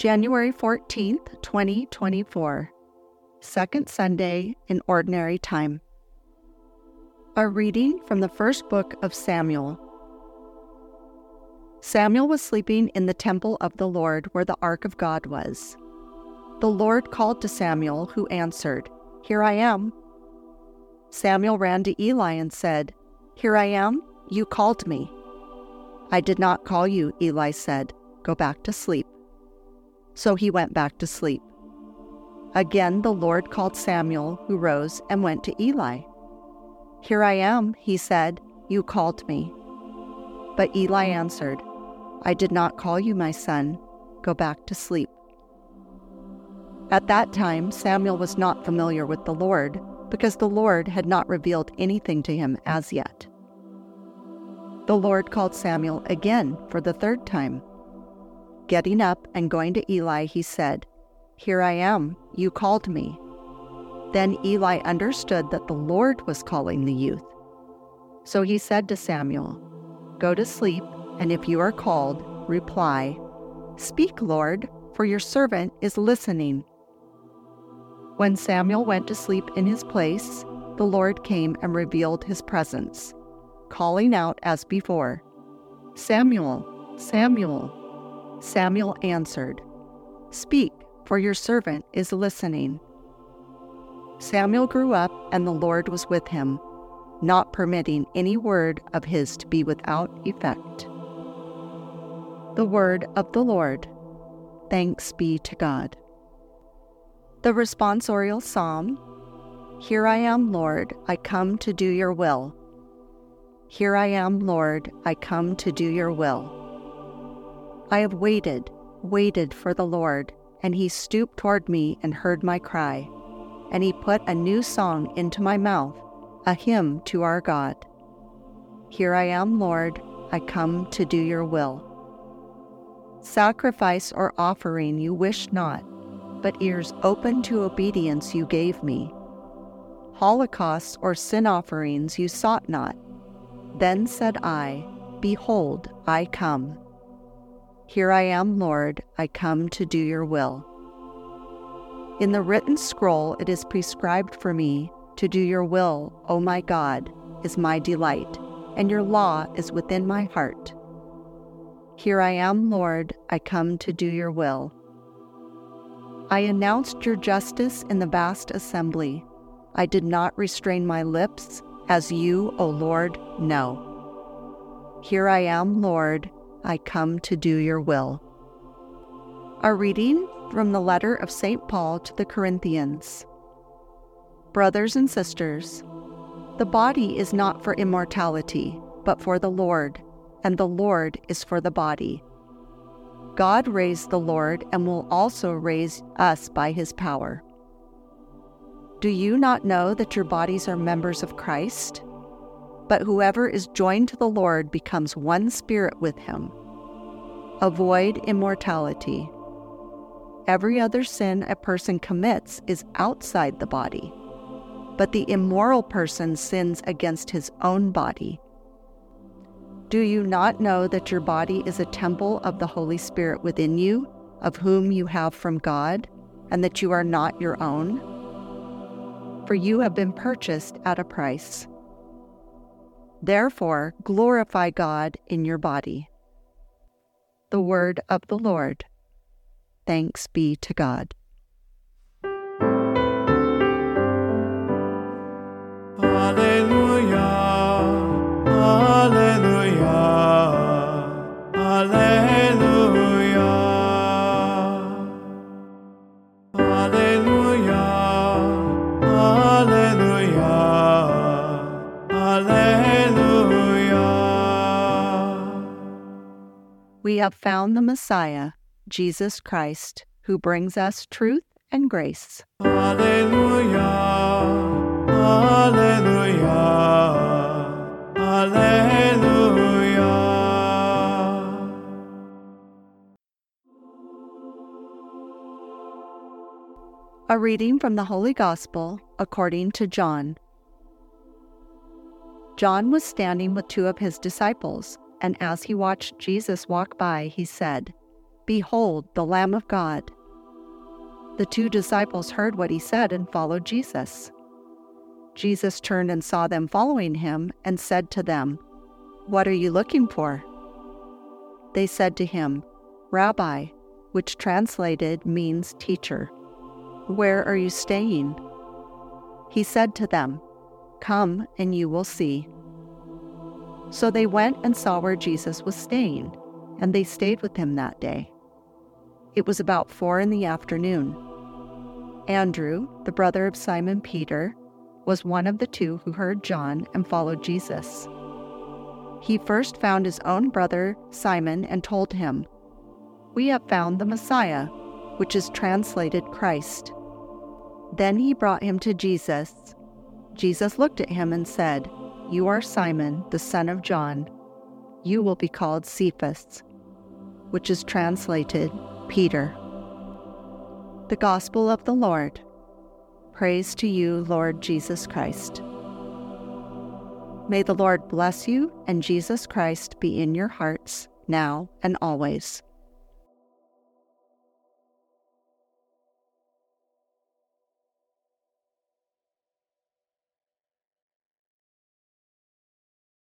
January 14th, 2024, Second Sunday in Ordinary Time. A reading from the first book of Samuel. Samuel was sleeping in the temple of the Lord where the ark of God was. The Lord called to Samuel, who answered, Here I am. Samuel ran to Eli and said, Here I am, you called me. I did not call you, Eli said. Go back to sleep. So he went back to sleep. Again the Lord called Samuel, who rose and went to Eli. Here I am, he said. You called me. But Eli answered, I did not call you, my son. Go back to sleep. At that time, Samuel was not familiar with the Lord, because the Lord had not revealed anything to him as yet. The Lord called Samuel again for the third time. Getting up and going to Eli, he said, Here I am, you called me. Then Eli understood that the Lord was calling the youth. So he said to Samuel, Go to sleep, and if you are called, reply, Speak, Lord, for your servant is listening. When Samuel went to sleep in his place, the Lord came and revealed his presence, calling out as before, Samuel, Samuel. Samuel answered, Speak, for your servant is listening. Samuel grew up, and the Lord was with him, not permitting any word of his to be without effect. The word of the Lord. Thanks be to God. The responsorial psalm Here I am, Lord, I come to do your will. Here I am, Lord, I come to do your will. I have waited, waited for the Lord, and he stooped toward me and heard my cry. And he put a new song into my mouth, a hymn to our God. Here I am, Lord, I come to do your will. Sacrifice or offering you wish not, but ears open to obedience you gave me. Holocausts or sin offerings you sought not. Then said I, Behold, I come. Here I am, Lord, I come to do your will. In the written scroll it is prescribed for me to do your will, O my God, is my delight, and your law is within my heart. Here I am, Lord, I come to do your will. I announced your justice in the vast assembly. I did not restrain my lips, as you, O Lord, know. Here I am, Lord, I come to do your will. A reading from the letter of St. Paul to the Corinthians. Brothers and sisters, the body is not for immortality, but for the Lord, and the Lord is for the body. God raised the Lord and will also raise us by his power. Do you not know that your bodies are members of Christ? But whoever is joined to the Lord becomes one spirit with him. Avoid immortality. Every other sin a person commits is outside the body, but the immoral person sins against his own body. Do you not know that your body is a temple of the Holy Spirit within you, of whom you have from God, and that you are not your own? For you have been purchased at a price. Therefore, glorify God in your body. The word of the Lord. Thanks be to God. We have found the Messiah, Jesus Christ, who brings us truth and grace. Alleluia, Alleluia, Alleluia. A reading from the Holy Gospel according to John. John was standing with two of his disciples and as he watched Jesus walk by, he said, Behold, the Lamb of God. The two disciples heard what he said and followed Jesus. Jesus turned and saw them following him and said to them, What are you looking for? They said to him, Rabbi, which translated means teacher, where are you staying? He said to them, Come and you will see. So they went and saw where Jesus was staying, and they stayed with him that day. It was about four in the afternoon. Andrew, the brother of Simon Peter, was one of the two who heard John and followed Jesus. He first found his own brother Simon and told him, We have found the Messiah, which is translated Christ. Then he brought him to Jesus. Jesus looked at him and said, You are Simon, the son of John. You will be called Cephas, which is translated Peter. The Gospel of the Lord. Praise to you, Lord Jesus Christ. May the Lord bless you and Jesus Christ be in your hearts now and always.